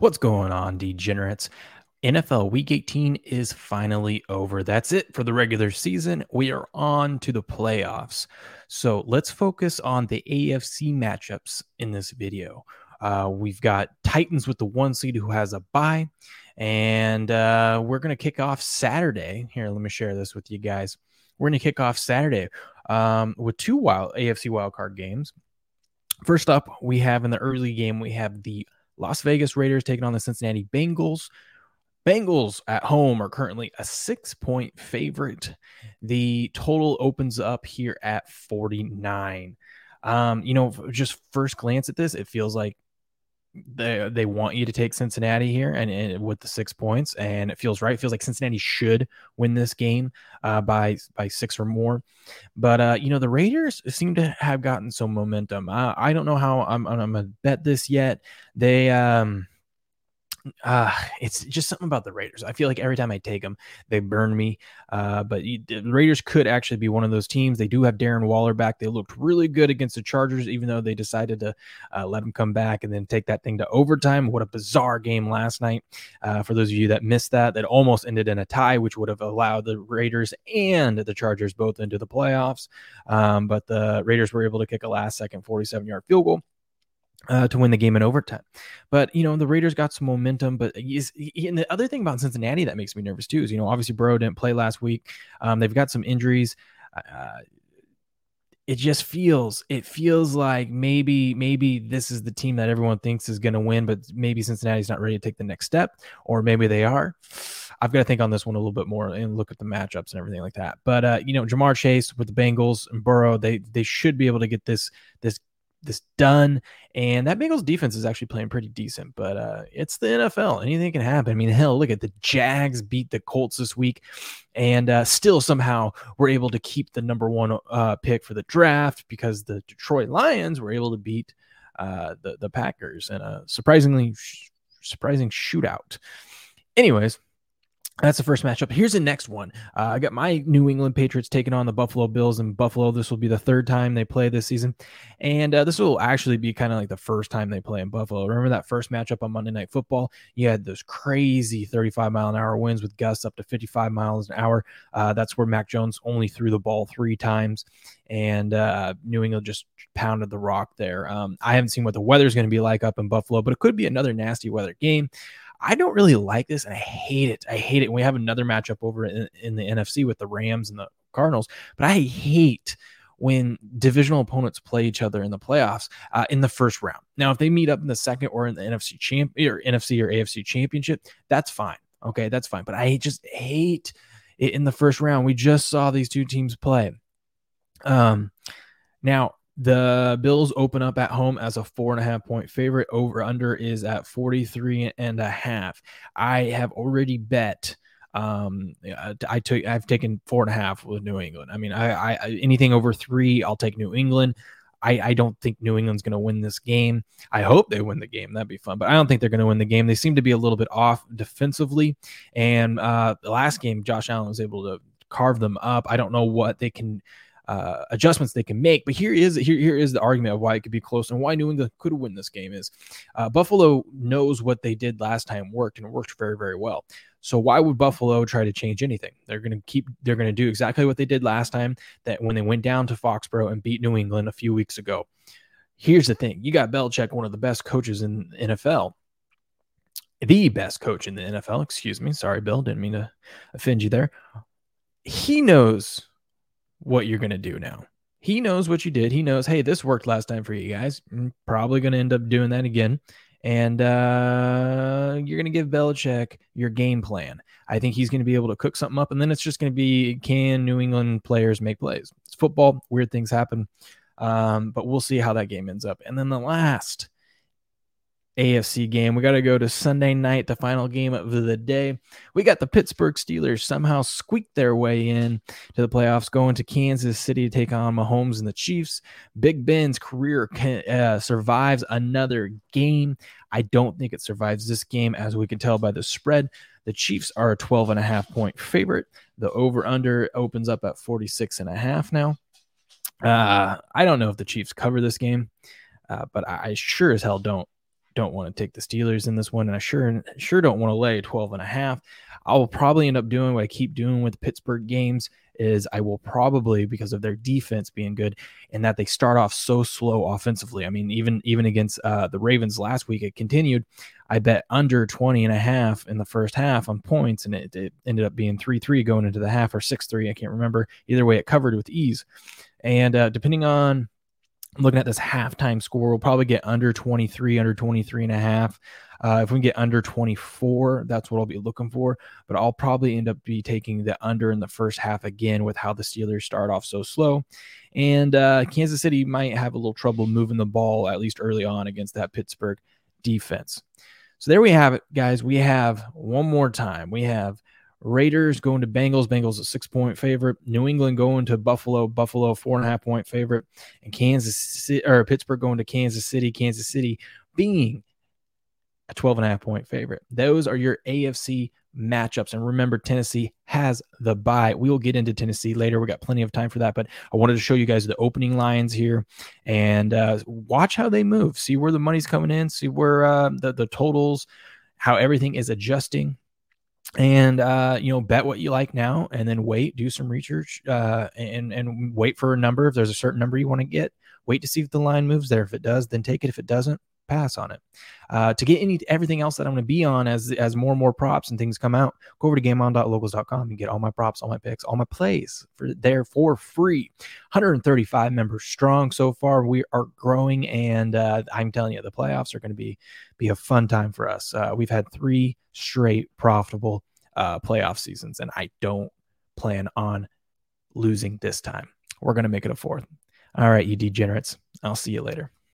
What's going on, degenerates? NFL Week 18 is finally over. That's it for the regular season. We are on to the playoffs. So let's focus on the AFC matchups in this video. Uh, we've got Titans with the one seed who has a bye, and uh, we're going to kick off Saturday. Here, let me share this with you guys. We're going to kick off Saturday um, with two wild AFC wildcard games. First up, we have in the early game, we have the Las Vegas Raiders taking on the Cincinnati Bengals. Bengals at home are currently a six point favorite. The total opens up here at 49. Um, you know, just first glance at this, it feels like they they want you to take Cincinnati here and, and, with the six points, and it feels right. It feels like Cincinnati should win this game uh, by by six or more. But uh, you know the Raiders seem to have gotten some momentum. Uh, I don't know how I'm, I'm gonna bet this yet. They um uh, it's just something about the Raiders. I feel like every time I take them, they burn me. Uh, but the Raiders could actually be one of those teams. They do have Darren Waller back. They looked really good against the Chargers, even though they decided to uh, let him come back and then take that thing to overtime. What a bizarre game last night. Uh, for those of you that missed that, that almost ended in a tie, which would have allowed the Raiders and the Chargers both into the playoffs. Um, but the Raiders were able to kick a last second 47 yard field goal uh, to win the game in overtime. But you know the Raiders got some momentum. But he's, he, and the other thing about Cincinnati that makes me nervous too is you know obviously Burrow didn't play last week. Um, they've got some injuries. Uh, it just feels it feels like maybe maybe this is the team that everyone thinks is going to win, but maybe Cincinnati's not ready to take the next step, or maybe they are. I've got to think on this one a little bit more and look at the matchups and everything like that. But uh, you know, Ja'Marr Chase with the Bengals and Burrow, they they should be able to get this this this done. And that Bengals defense is actually playing pretty decent, but uh, it's the NFL. Anything can happen. I mean, hell, look at the Jags beat the Colts this week, and uh, still somehow were able to keep the number one uh, pick for the draft because the Detroit Lions were able to beat uh, the the Packers in a surprisingly surprising shootout. Anyways, that's the first matchup. Here's the next one. Uh, I got my New England Patriots taking on the Buffalo Bills in Buffalo. This will be the third time they play this season. And uh, this will actually be kind of like the first time they play in Buffalo. Remember that first matchup on Monday Night Football? You had those crazy 35 mile an hour winds with gusts up to 55 miles an hour. Uh, that's where Mac Jones only threw the ball three times. And uh, New England just pounded the rock there. Um, I haven't seen what the weather is going to be like up in Buffalo, but it could be another nasty weather game. I don't really like this, and I hate it. I hate it. we have another matchup over in, in the NFC with the Rams and the Cardinals, but I hate when divisional opponents play each other in the playoffs uh, in the first round. Now, if they meet up in the second or in the NFC champ or NFC or AFC championship, that's fine. Okay, that's fine. But I just hate it in the first round. We just saw these two teams play. Um, now the Bills open up at home as a four and a half point favorite. Over under is at 43 and a half. I have already bet. Um, I took, I've taken four and a half with New England. I mean, I, I anything over three, I'll take New England. I, I don't think New England's going to win this game. I hope they win the game. That'd be fun, but I don't think they're going to win the game. They seem to be a little bit off defensively. And uh, the last game, Josh Allen was able to carve them up. I don't know what they can uh, adjustments they can make. But here is here here is the argument of why it could be close and why New England could win this game is uh, Buffalo knows what they did last time worked and it worked very very well. So why would Buffalo try to change anything? They're going to keep they're going to do exactly what they did last time that when they went down to Foxborough and beat New England a few weeks ago. Here's the thing: you got Belichick, one of the best coaches in NFL the best coach in the NFL. Excuse me. Sorry, Bill. Didn't mean to offend you there. He knows what you're going to do now. He knows what you did. He knows, hey, this worked last time for you guys. I'm probably going to end up doing that again. And uh, you're going to give Belichick your game plan. I think he's going to be able to cook something up. And then it's just going to be can New England players make plays? It's football. Weird things happen. Um, but we'll see how that game ends up. And then the last AFC game. We got to go to Sunday night, the final game of the day. We got the Pittsburgh Steelers somehow squeaked their way in to the playoffs, going to Kansas City to take on Mahomes and the Chiefs. Big Ben's career uh, survives another game. I don't think it survives this game, as we can tell by the spread. The Chiefs are a 12 and a half point favorite. The over under opens up at 46 and a half now. Uh, I don't know if the Chiefs cover this game, uh, but I sure as hell don't don't want to take the Steelers in this one, and I sure sure don't want to lay 12 and a half. I will probably end up doing what I keep doing with Pittsburgh games is I will probably because of their defense being good and that they start off so slow offensively. I mean, even even against uh, the Ravens last week, it continued. I bet under 20 and a half in the first half on points, and it, it ended up being 3 3 going into the half or 6 3. I can't remember. Either way, it covered with ease. And uh, depending on looking at this halftime score, we'll probably get under 23, under 23 and a half. Uh, if we can get under 24, that's what I'll be looking for. But I'll probably end up be taking the under in the first half again with how the Steelers start off so slow. And uh, Kansas City might have a little trouble moving the ball, at least early on, against that Pittsburgh defense. So there we have it, guys. We have one more time. We have Raiders going to Bengals. Bengals a six point favorite. New England going to Buffalo. Buffalo four and a half point favorite. And Kansas City or Pittsburgh going to Kansas City. Kansas City being a 12 and a half point favorite. Those are your AFC matchups. And remember, Tennessee has the bye. We will get into Tennessee later. We got plenty of time for that, but I wanted to show you guys the opening lines here and uh, watch how they move. See where the money's coming in. See where uh, the the totals, how everything is adjusting. And uh, you know, bet what you like now, and then wait, do some research, uh, and and wait for a number. If there's a certain number you want to get, wait to see if the line moves there. If it does, then take it. If it doesn't, pass on it. Uh, to get any everything else that I'm going to be on as as more and more props and things come out, go over to gameon.locals.com and get all my props, all my picks, all my plays for there for free. 135 members strong so far. We are growing, and uh, I'm telling you, the playoffs are going to be be a fun time for us. Uh, we've had three straight profitable uh, playoff seasons, and I don't plan on losing this time. We're going to make it a fourth. All right, you degenerates. I'll see you later.